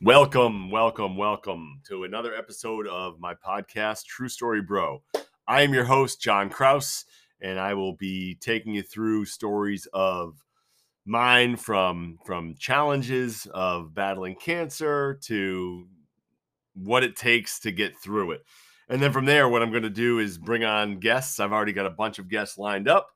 Welcome, welcome, welcome to another episode of my podcast, True Story Bro. I am your host, John Kraus, and I will be taking you through stories of mine from from challenges of battling cancer to what it takes to get through it. And then from there, what I'm going to do is bring on guests. I've already got a bunch of guests lined up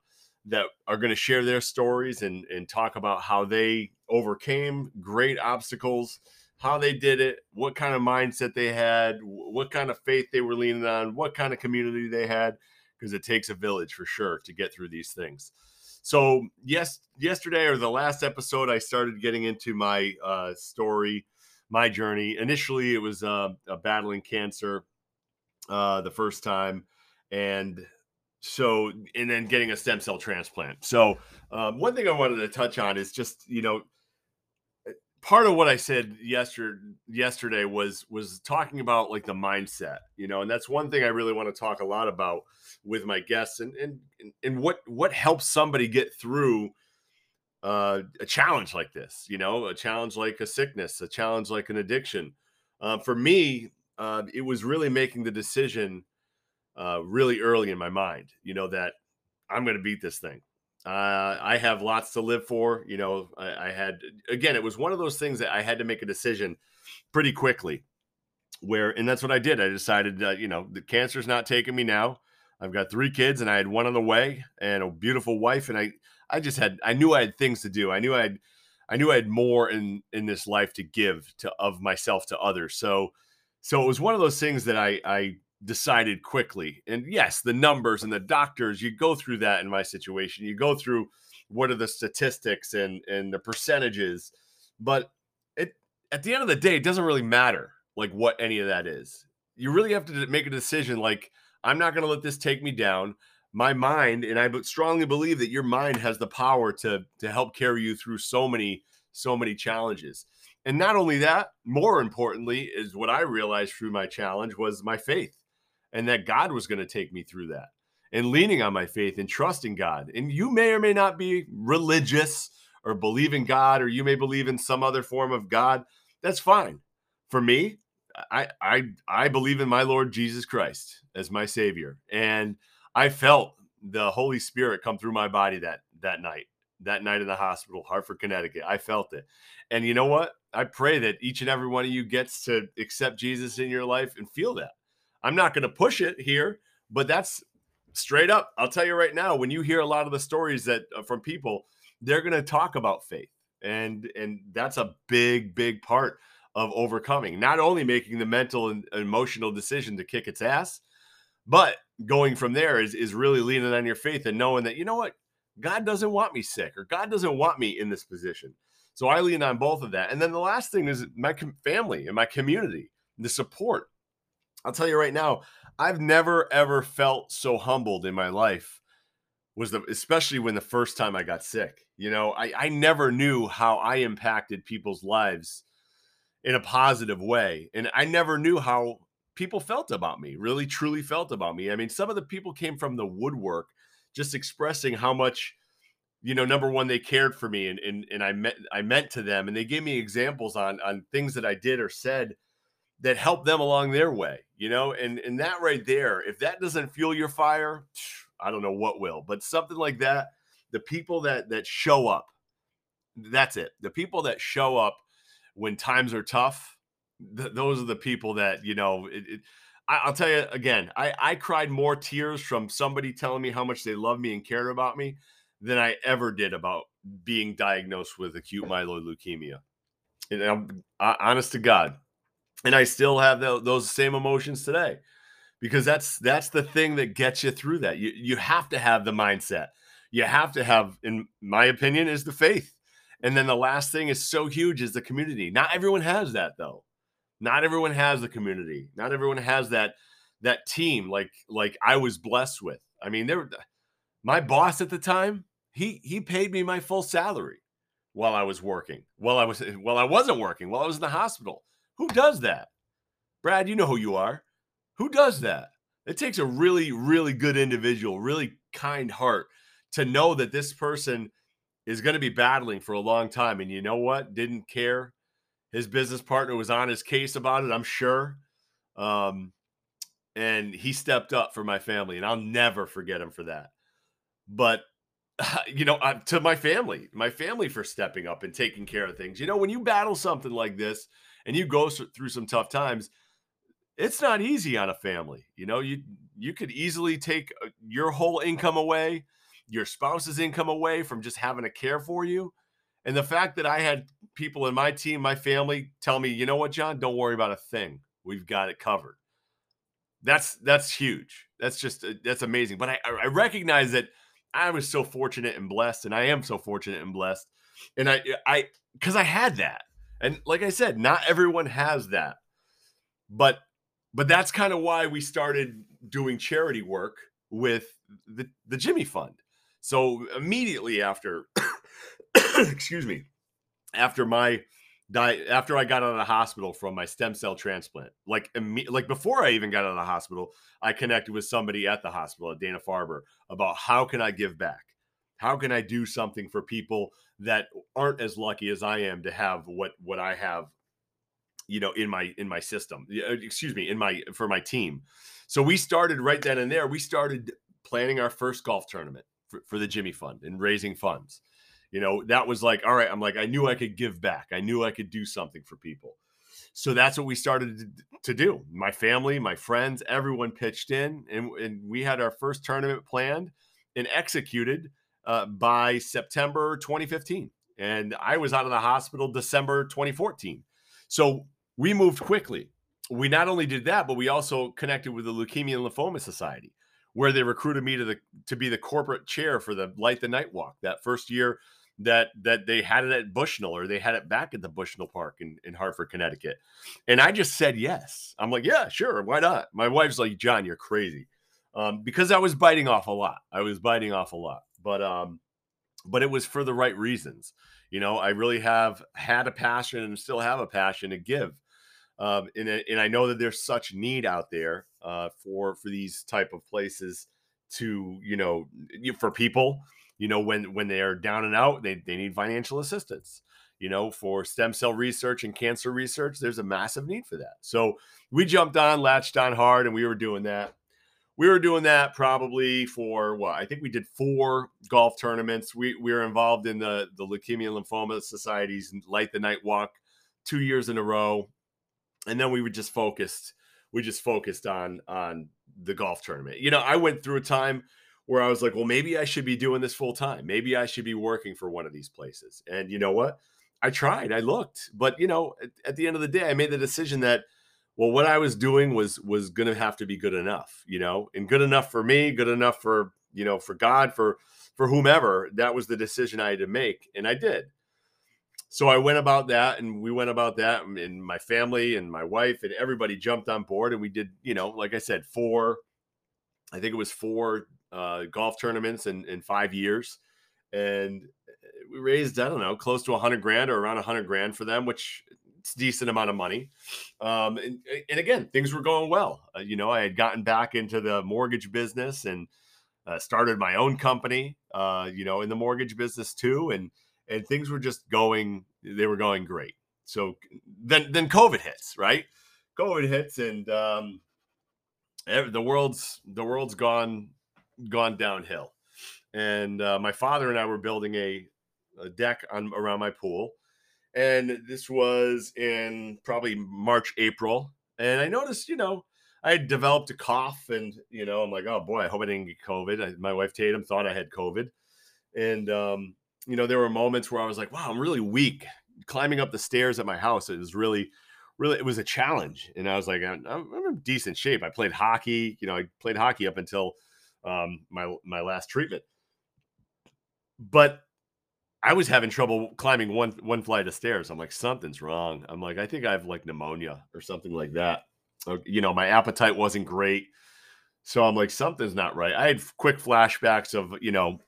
that are going to share their stories and, and talk about how they overcame great obstacles how they did it, what kind of mindset they had, what kind of faith they were leaning on, what kind of community they had, because it takes a village for sure to get through these things. So, yes, yesterday or the last episode, I started getting into my uh, story, my journey. Initially, it was uh, battling cancer uh, the first time, and so and then getting a stem cell transplant. So, um, one thing I wanted to touch on is just you know part of what I said yesterday yesterday was was talking about like the mindset, you know, and that's one thing I really want to talk a lot about with my guests and and and what what helps somebody get through uh, a challenge like this, you know, a challenge like a sickness, a challenge like an addiction. Uh, for me, uh, it was really making the decision uh, really early in my mind, you know, that I'm going to beat this thing. Uh, I have lots to live for. You know, I, I, had again, it was one of those things that I had to make a decision pretty quickly. Where, and that's what I did. I decided you know the cancer's not taking me now. I've got three kids, and I had one on the way, and a beautiful wife, and I, I just had, I knew I had things to do. I knew I had, I knew I had more in in this life to give to of myself to others. So, so it was one of those things that I, I decided quickly. And yes, the numbers and the doctors, you go through that in my situation. You go through what are the statistics and and the percentages, but it at the end of the day, it doesn't really matter like what any of that is. You really have to make a decision like I'm not going to let this take me down. My mind, and I strongly believe that your mind has the power to to help carry you through so many so many challenges. And not only that, more importantly, is what I realized through my challenge was my faith and that God was going to take me through that and leaning on my faith and trusting God. And you may or may not be religious or believe in God, or you may believe in some other form of God. That's fine. For me, I I I believe in my Lord Jesus Christ as my Savior, and I felt the Holy Spirit come through my body that that night, that night in the hospital, Hartford, Connecticut. I felt it, and you know what? I pray that each and every one of you gets to accept Jesus in your life and feel that. I'm not going to push it here, but that's straight up. I'll tell you right now, when you hear a lot of the stories that uh, from people, they're going to talk about faith. And and that's a big big part of overcoming. Not only making the mental and emotional decision to kick its ass, but going from there is is really leaning on your faith and knowing that you know what? God doesn't want me sick or God doesn't want me in this position. So I lean on both of that. And then the last thing is my family and my community, the support. I'll tell you right now, I've never ever felt so humbled in my life. Was the especially when the first time I got sick. You know, I, I never knew how I impacted people's lives in a positive way. And I never knew how people felt about me, really truly felt about me. I mean, some of the people came from the woodwork just expressing how much you know number one they cared for me and and, and i meant i meant to them and they gave me examples on on things that i did or said that helped them along their way, you know, and and that right there, if that doesn't fuel your fire, I don't know what will. But something like that, the people that that show up, that's it. The people that show up when times are tough, th- those are the people that you know. It, it, I, will tell you again, I I cried more tears from somebody telling me how much they love me and cared about me than I ever did about being diagnosed with acute myeloid leukemia. And I'm honest to God, and I still have the, those same emotions today because that's that's the thing that gets you through that. You you have to have the mindset. You have to have, in my opinion, is the faith. And then the last thing is so huge is the community. Not everyone has that though. Not everyone has the community. Not everyone has that that team like like I was blessed with. I mean, there my boss at the time, he he paid me my full salary while I was working. While I was while I wasn't working, while I was in the hospital. Who does that? Brad, you know who you are. Who does that? It takes a really, really good individual, really kind heart to know that this person is going to be battling for a long time. And you know what? Didn't care His business partner was on his case about it, I'm sure. Um, and he stepped up for my family, and I'll never forget him for that. But you know, to my family, my family for stepping up and taking care of things. You know, when you battle something like this and you go through some tough times, it's not easy on a family. You know, you you could easily take uh, your whole income away, your spouse's income away from just having to care for you. And the fact that I had people in my team, my family tell me, "You know what, John, don't worry about a thing. We've got it covered." That's that's huge. That's just uh, that's amazing. But I I recognize that I was so fortunate and blessed, and I am so fortunate and blessed. And I I because I had that. And like I said, not everyone has that. But but that's kind of why we started doing charity work with the, the Jimmy Fund. So immediately after, excuse me, after my die, after I got out of the hospital from my stem cell transplant, like imme- like before I even got out of the hospital, I connected with somebody at the hospital at Dana Farber about how can I give back, how can I do something for people that aren't as lucky as I am to have what what I have you know in my in my system uh, excuse me in my for my team. So we started right then and there we started planning our first golf tournament for, for the jimmy fund and raising funds. You know that was like all right i'm like i knew i could give back. I knew i could do something for people. So that's what we started to do. My family my friends everyone pitched in and, and we had our first tournament planned and executed uh, by september 2015 and i was out of the hospital december 2014 so we moved quickly. We not only did that, but we also connected with the Leukemia and Lymphoma Society, where they recruited me to the to be the corporate chair for the Light the Night Walk that first year that that they had it at Bushnell or they had it back at the Bushnell Park in, in Hartford, Connecticut. And I just said yes. I'm like, yeah, sure, why not? My wife's like, John, you're crazy. Um, because I was biting off a lot. I was biting off a lot. But um, but it was for the right reasons. You know, I really have had a passion and still have a passion to give um, and, and I know that there's such need out there uh, for for these type of places to you know for people you know when when they are down and out they, they need financial assistance you know for stem cell research and cancer research there's a massive need for that so we jumped on latched on hard and we were doing that we were doing that probably for what i think we did four golf tournaments we, we were involved in the the leukemia lymphoma Society's light the night walk two years in a row and then we were just focused we just focused on on the golf tournament. You know, I went through a time where I was like, well, maybe I should be doing this full time. Maybe I should be working for one of these places. And you know what? I tried, I looked, but you know, at, at the end of the day, I made the decision that well, what I was doing was was going to have to be good enough, you know, and good enough for me, good enough for you know, for God, for for whomever. That was the decision I had to make, and I did so I went about that and we went about that and my family and my wife and everybody jumped on board and we did, you know, like I said, four, I think it was four uh, golf tournaments in, in five years. And uh, we raised, I don't know, close to a hundred grand or around a hundred grand for them, which decent amount of money. Um, and, and again, things were going well. Uh, you know, I had gotten back into the mortgage business and uh, started my own company, uh, you know, in the mortgage business too. And, and things were just going they were going great so then then covid hits right covid hits and um the world's the world's gone gone downhill and uh, my father and i were building a, a deck on around my pool and this was in probably march april and i noticed you know i developed a cough and you know i'm like oh boy i hope i didn't get covid I, my wife tatum thought i had covid and um you know, there were moments where I was like, wow, I'm really weak. Climbing up the stairs at my house, it was really, really, it was a challenge. And I was like, I'm, I'm in decent shape. I played hockey, you know, I played hockey up until um, my, my last treatment. But I was having trouble climbing one, one flight of stairs. I'm like, something's wrong. I'm like, I think I have like pneumonia or something like that. You know, my appetite wasn't great. So I'm like, something's not right. I had quick flashbacks of, you know,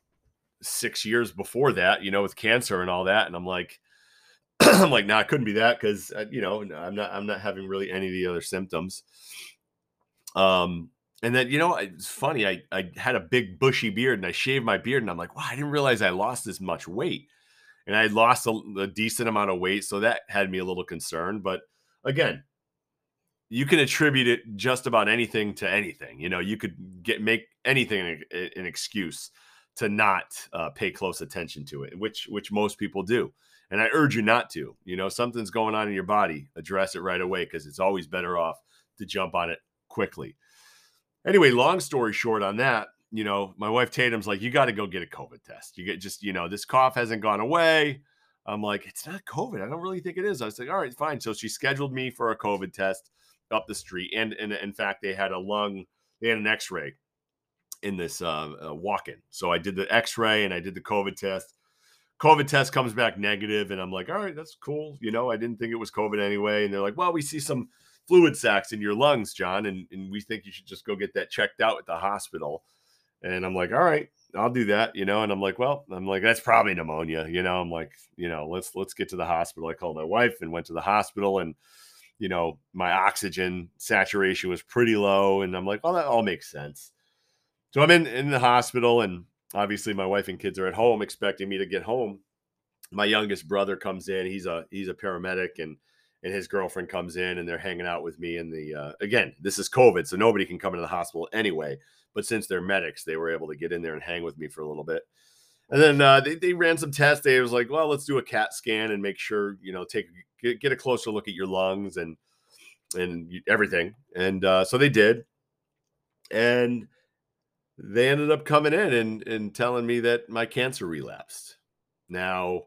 six years before that, you know, with cancer and all that. And I'm like, I'm like, nah, it couldn't be that because uh, you know I'm not I'm not having really any of the other symptoms. Um, and then you know it's funny. I I had a big bushy beard and I shaved my beard and I'm like, wow, I didn't realize I lost this much weight. and I lost a, a decent amount of weight, so that had me a little concerned. But again, you can attribute it just about anything to anything. You know, you could get make anything an, an excuse to not uh, pay close attention to it, which which most people do. And I urge you not to. You know, something's going on in your body, address it right away because it's always better off to jump on it quickly. Anyway, long story short on that, you know, my wife Tatum's like, you got to go get a COVID test. You get just, you know, this cough hasn't gone away. I'm like, it's not COVID. I don't really think it is. I was like, all right, fine. So she scheduled me for a COVID test up the street. And, and in fact, they had a lung, they had an x ray in this uh, uh, walk in. So I did the x ray and I did the COVID test. COVID test comes back negative, and I'm like, all right, that's cool. You know, I didn't think it was COVID anyway. And they're like, well, we see some fluid sacs in your lungs, John, and, and we think you should just go get that checked out at the hospital. And I'm like, all right, I'll do that, you know. And I'm like, well, I'm like, that's probably pneumonia, you know. I'm like, you know, let's let's get to the hospital. I called my wife and went to the hospital, and you know, my oxygen saturation was pretty low, and I'm like, well, that all makes sense. So I'm in in the hospital, and obviously my wife and kids are at home expecting me to get home. My youngest brother comes in. He's a he's a paramedic, and and his girlfriend comes in, and they're hanging out with me. in the uh, again, this is COVID, so nobody can come into the hospital anyway. But since they're medics, they were able to get in there and hang with me for a little bit. And then uh, they, they ran some tests. They was like, well, let's do a CAT scan and make sure, you know, take get, get a closer look at your lungs and and everything. And uh, so they did. And they ended up coming in and, and telling me that my cancer relapsed. Now,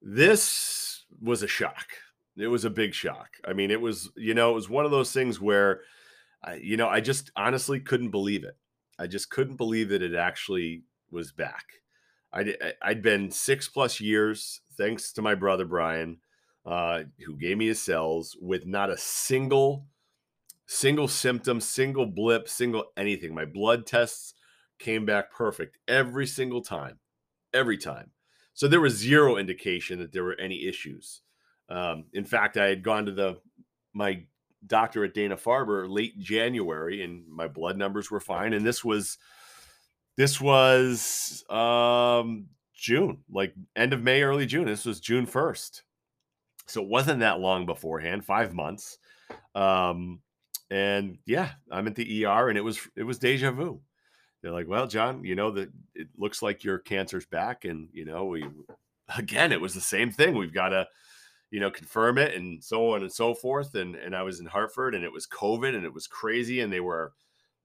this was a shock. It was a big shock. I mean, it was, you know, it was one of those things where I, you know, I just honestly couldn't believe it. I just couldn't believe that it actually was back. I'd, I'd been six plus years, thanks to my brother Brian, uh, who gave me his cells with not a single, single symptom, single blip, single anything. My blood tests came back perfect every single time, every time. So there was zero indication that there were any issues. Um, in fact, I had gone to the my doctor at Dana Farber late January, and my blood numbers were fine. And this was this was um, June, like end of May, early June. This was June first, so it wasn't that long beforehand, five months. Um, and yeah, I'm at the ER, and it was it was deja vu. They're like, "Well, John, you know that it looks like your cancer's back, and you know we again, it was the same thing. We've got to." You know, confirm it and so on and so forth. And and I was in Hartford and it was COVID and it was crazy and they were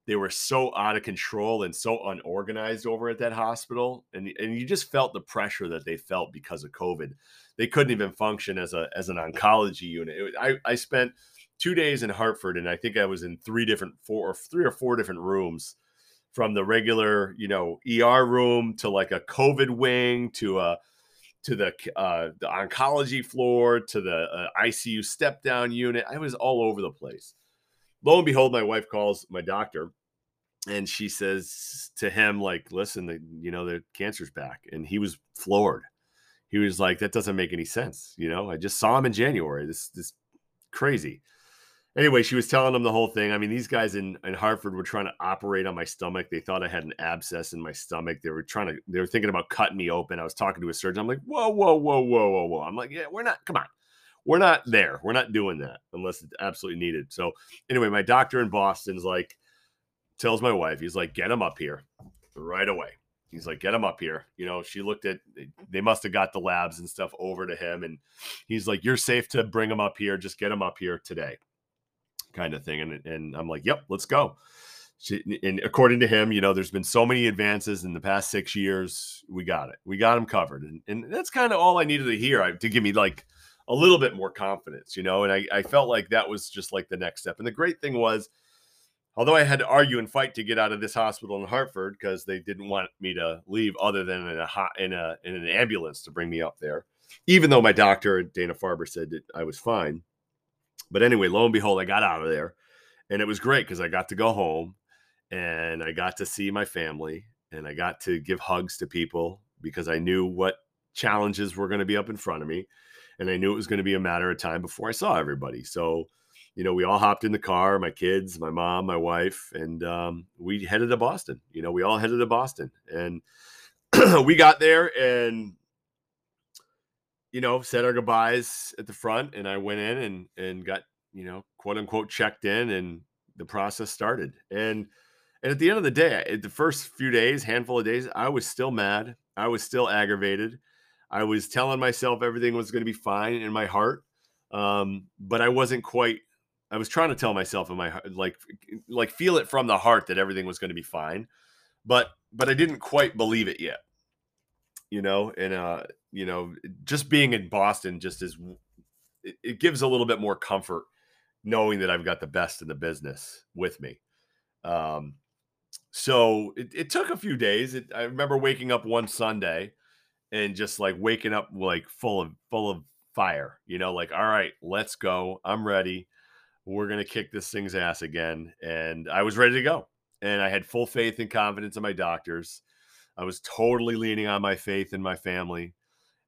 they were so out of control and so unorganized over at that hospital. And and you just felt the pressure that they felt because of COVID. They couldn't even function as a as an oncology unit. It, I I spent two days in Hartford and I think I was in three different four or three or four different rooms from the regular, you know, ER room to like a COVID wing to a to the uh, the oncology floor to the uh, ICU step down unit. I was all over the place. Lo and behold, my wife calls my doctor, and she says to him, like, "Listen, the, you know the cancer's back," and he was floored. He was like, "That doesn't make any sense." You know, I just saw him in January. This this crazy anyway, she was telling them the whole thing. I mean, these guys in, in Hartford were trying to operate on my stomach. They thought I had an abscess in my stomach. They were trying to, they were thinking about cutting me open. I was talking to a surgeon. I'm like, whoa, whoa, whoa, whoa, whoa, whoa. I'm like, yeah, we're not, come on. We're not there. We're not doing that unless it's absolutely needed. So anyway, my doctor in Boston's like, tells my wife, he's like, get him up here right away. He's like, get him up here. You know, she looked at, they must have got the labs and stuff over to him. And he's like, you're safe to bring him up here. Just get him up here today kind of thing. And, and I'm like, yep, let's go. She, and according to him, you know, there's been so many advances in the past six years. We got it. We got him covered. And, and that's kind of all I needed to hear to give me like a little bit more confidence, you know. And I, I felt like that was just like the next step. And the great thing was, although I had to argue and fight to get out of this hospital in Hartford because they didn't want me to leave other than in a hot, in a in an ambulance to bring me up there, even though my doctor Dana Farber said that I was fine. But anyway, lo and behold, I got out of there and it was great because I got to go home and I got to see my family and I got to give hugs to people because I knew what challenges were going to be up in front of me. And I knew it was going to be a matter of time before I saw everybody. So, you know, we all hopped in the car, my kids, my mom, my wife, and um, we headed to Boston. You know, we all headed to Boston. And we got there and you know, said our goodbyes at the front, and I went in and and got you know quote unquote checked in, and the process started. And and at the end of the day, the first few days, handful of days, I was still mad. I was still aggravated. I was telling myself everything was going to be fine in my heart, um, but I wasn't quite. I was trying to tell myself in my heart, like, like feel it from the heart that everything was going to be fine, but but I didn't quite believe it yet. You know, and uh, you know, just being in Boston just is it, it gives a little bit more comfort knowing that I've got the best in the business with me. Um, so it, it took a few days. It, I remember waking up one Sunday and just like waking up like full of full of fire, you know, like all right, let's go. I'm ready. We're gonna kick this thing's ass again. And I was ready to go. And I had full faith and confidence in my doctors. I was totally leaning on my faith and my family.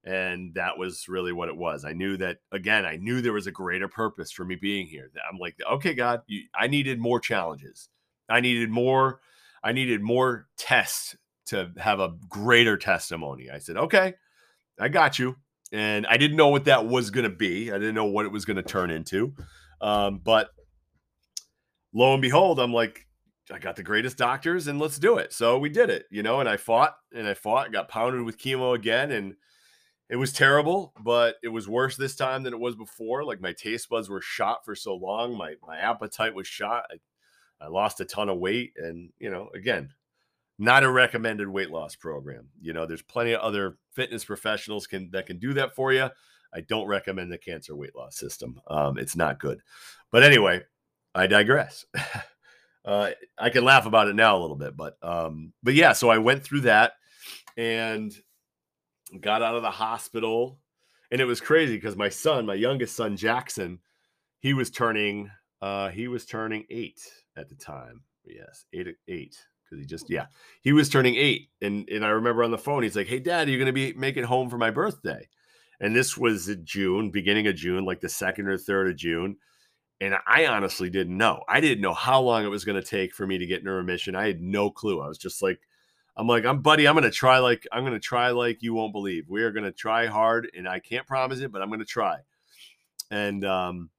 And that was really what it was. I knew that again, I knew there was a greater purpose for me being here. I'm like, okay, God, you, I needed more challenges. I needed more, I needed more tests to have a greater testimony. I said, okay, I got you. And I didn't know what that was going to be. I didn't know what it was going to turn into. Um, but lo and behold, I'm like, I got the greatest doctors and let's do it. So we did it, you know, and I fought and I fought, got pounded with chemo again. And it was terrible, but it was worse this time than it was before. Like my taste buds were shot for so long. My, my appetite was shot. I, I lost a ton of weight. And, you know, again, not a recommended weight loss program. You know, there's plenty of other fitness professionals can that can do that for you. I don't recommend the cancer weight loss system. Um, it's not good. But anyway, I digress. uh, I can laugh about it now a little bit, but um, but yeah. So I went through that and got out of the hospital, and it was crazy because my son, my youngest son Jackson, he was turning uh, he was turning eight at the time. Yes, eight eight because he just yeah he was turning eight and and i remember on the phone he's like hey dad are you to be making home for my birthday and this was june beginning of june like the second or third of june and i honestly didn't know i didn't know how long it was going to take for me to get into remission i had no clue i was just like i'm like i'm buddy i'm going to try like i'm going to try like you won't believe we are going to try hard and i can't promise it but i'm going to try and um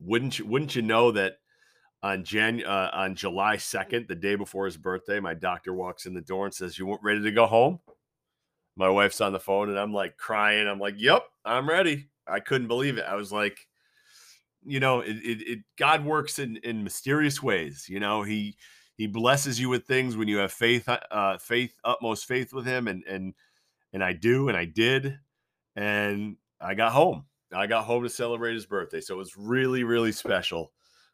wouldn't you wouldn't you know that on Jan uh, on July 2nd, the day before his birthday, my doctor walks in the door and says, "You weren't ready to go home?" My wife's on the phone and I'm like crying. I'm like, "Yep, I'm ready." I couldn't believe it. I was like, you know, it, it, it God works in in mysterious ways. You know, he he blesses you with things when you have faith, uh, faith, utmost faith with him, and and and I do, and I did, and I got home. I got home to celebrate his birthday, so it was really, really special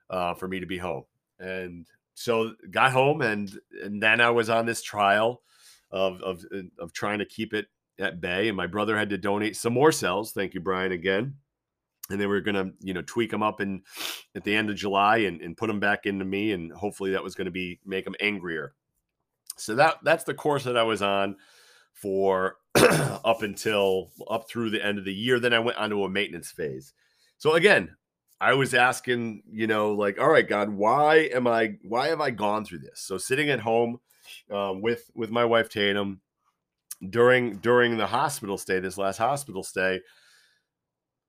uh, for me to be home. And so got home and and then I was on this trial of of uh, of trying to keep it at bay. And my brother had to donate some more cells. Thank you, Brian, again. And they were gonna, you know, tweak them up in at the end of July and, and put them back into me. And hopefully that was gonna be make them angrier. So that that's the course that I was on for up until up through the end of the year. Then I went onto a maintenance phase. So again, I was asking, you know, like, all right, God, why am I, why have I gone through this? So sitting at home um, with with my wife Tatum during during the hospital stay, this last hospital stay,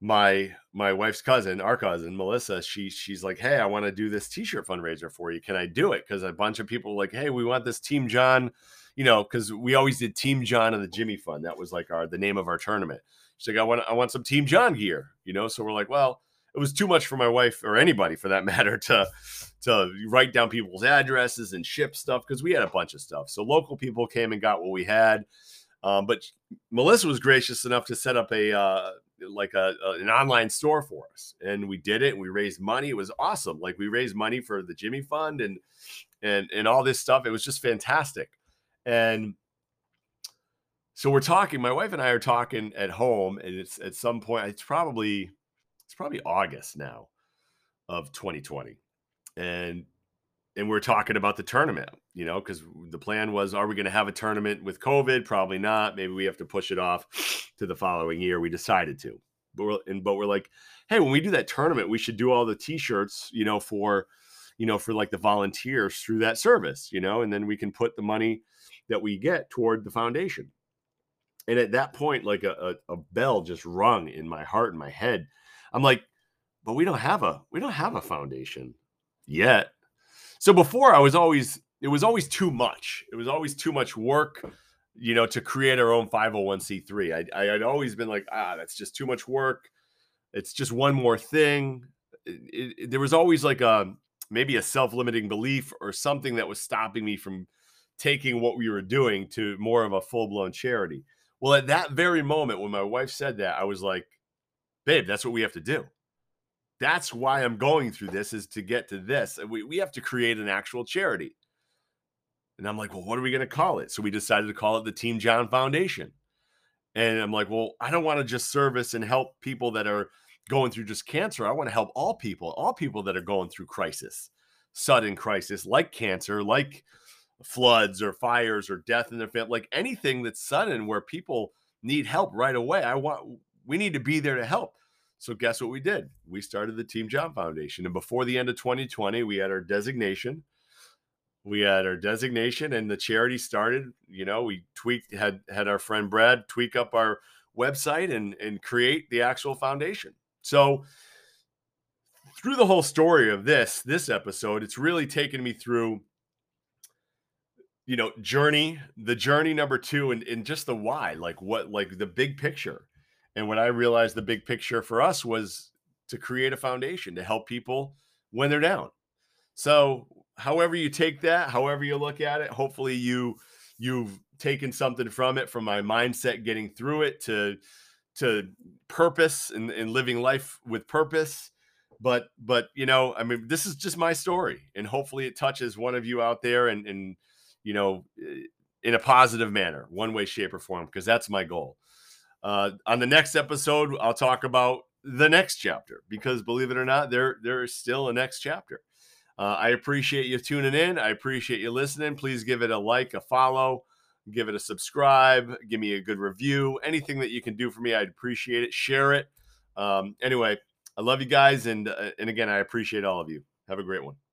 my my wife's cousin, our cousin Melissa, she she's like, hey, I want to do this T-shirt fundraiser for you. Can I do it? Because a bunch of people were like, hey, we want this Team John, you know, because we always did Team John and the Jimmy Fund. That was like our the name of our tournament. She's like, I want I want some Team John gear, you know. So we're like, well it was too much for my wife or anybody for that matter to to write down people's addresses and ship stuff because we had a bunch of stuff. So local people came and got what we had. Um, but Melissa was gracious enough to set up a uh, like a, a, an online store for us, and we did it. And we raised money. It was awesome. Like we raised money for the Jimmy Fund and and and all this stuff. It was just fantastic. And so we're talking. My wife and I are talking at home, and it's at some point. It's probably it's probably August now of 2020. And and we're talking about the tournament, you know, because the plan was, are we going to have a tournament with COVID? Probably not. Maybe we have to push it off to the following year. We decided to, but we're and but we're like, hey, when we do that tournament, we should do all the T-shirts, you know, for you know, for like the volunteers through that service, you know, and then we can put the money that we get toward the foundation. And at that point, like a, a, a bell just rung in my heart and my head. I'm like, but we don't have a we don't have a foundation yet. So before I was always it was always too much. It was always too much work, you know, to create our own 501c3. I, I had always been like, ah, that's just too much work. It's just one more thing. It, it, there was always like a maybe a self-limiting belief or something that was stopping me from taking what we were doing to more of a full-blown charity. Well, at that very moment when my wife said that, I was like, babe, that's what we have to do. That's why I'm going through this is to get to this. We, we have to create an actual charity. And I'm like, well, what are we going to call it? So we decided to call it the Team John Foundation. And I'm like, well, I don't want to just service and help people that are going through just cancer. I want to help all people, all people that are going through crisis, sudden crisis, like cancer, like floods or fires or death in their family, like anything that's sudden where people need help right away. I want, we need to be there to help. So guess what we did? We started the Team John Foundation. And before the end of 2020, we had our designation. We had our designation and the charity started. You know, we tweaked had had our friend Brad tweak up our website and and create the actual foundation. So through the whole story of this this episode, it's really taken me through you know journey the journey number two and, and just the why like what like the big picture and when i realized the big picture for us was to create a foundation to help people when they're down so however you take that however you look at it hopefully you you've taken something from it from my mindset getting through it to to purpose and, and living life with purpose. But but you know i mean this is just my story and hopefully it touches one of you out there and and you know eh, in a positive manner one way shape or form because that's my goal. Uh, on the next episode i'll talk about the next chapter because believe it or not there there is still a next chapter uh, i appreciate you tuning in i appreciate you listening please give it a like a follow give it a subscribe, give me a good review, anything that you can do for me, I'd appreciate it. Share it. Um, anyway, I love you guys, and uh, and again, I appreciate all of you. Have a great one.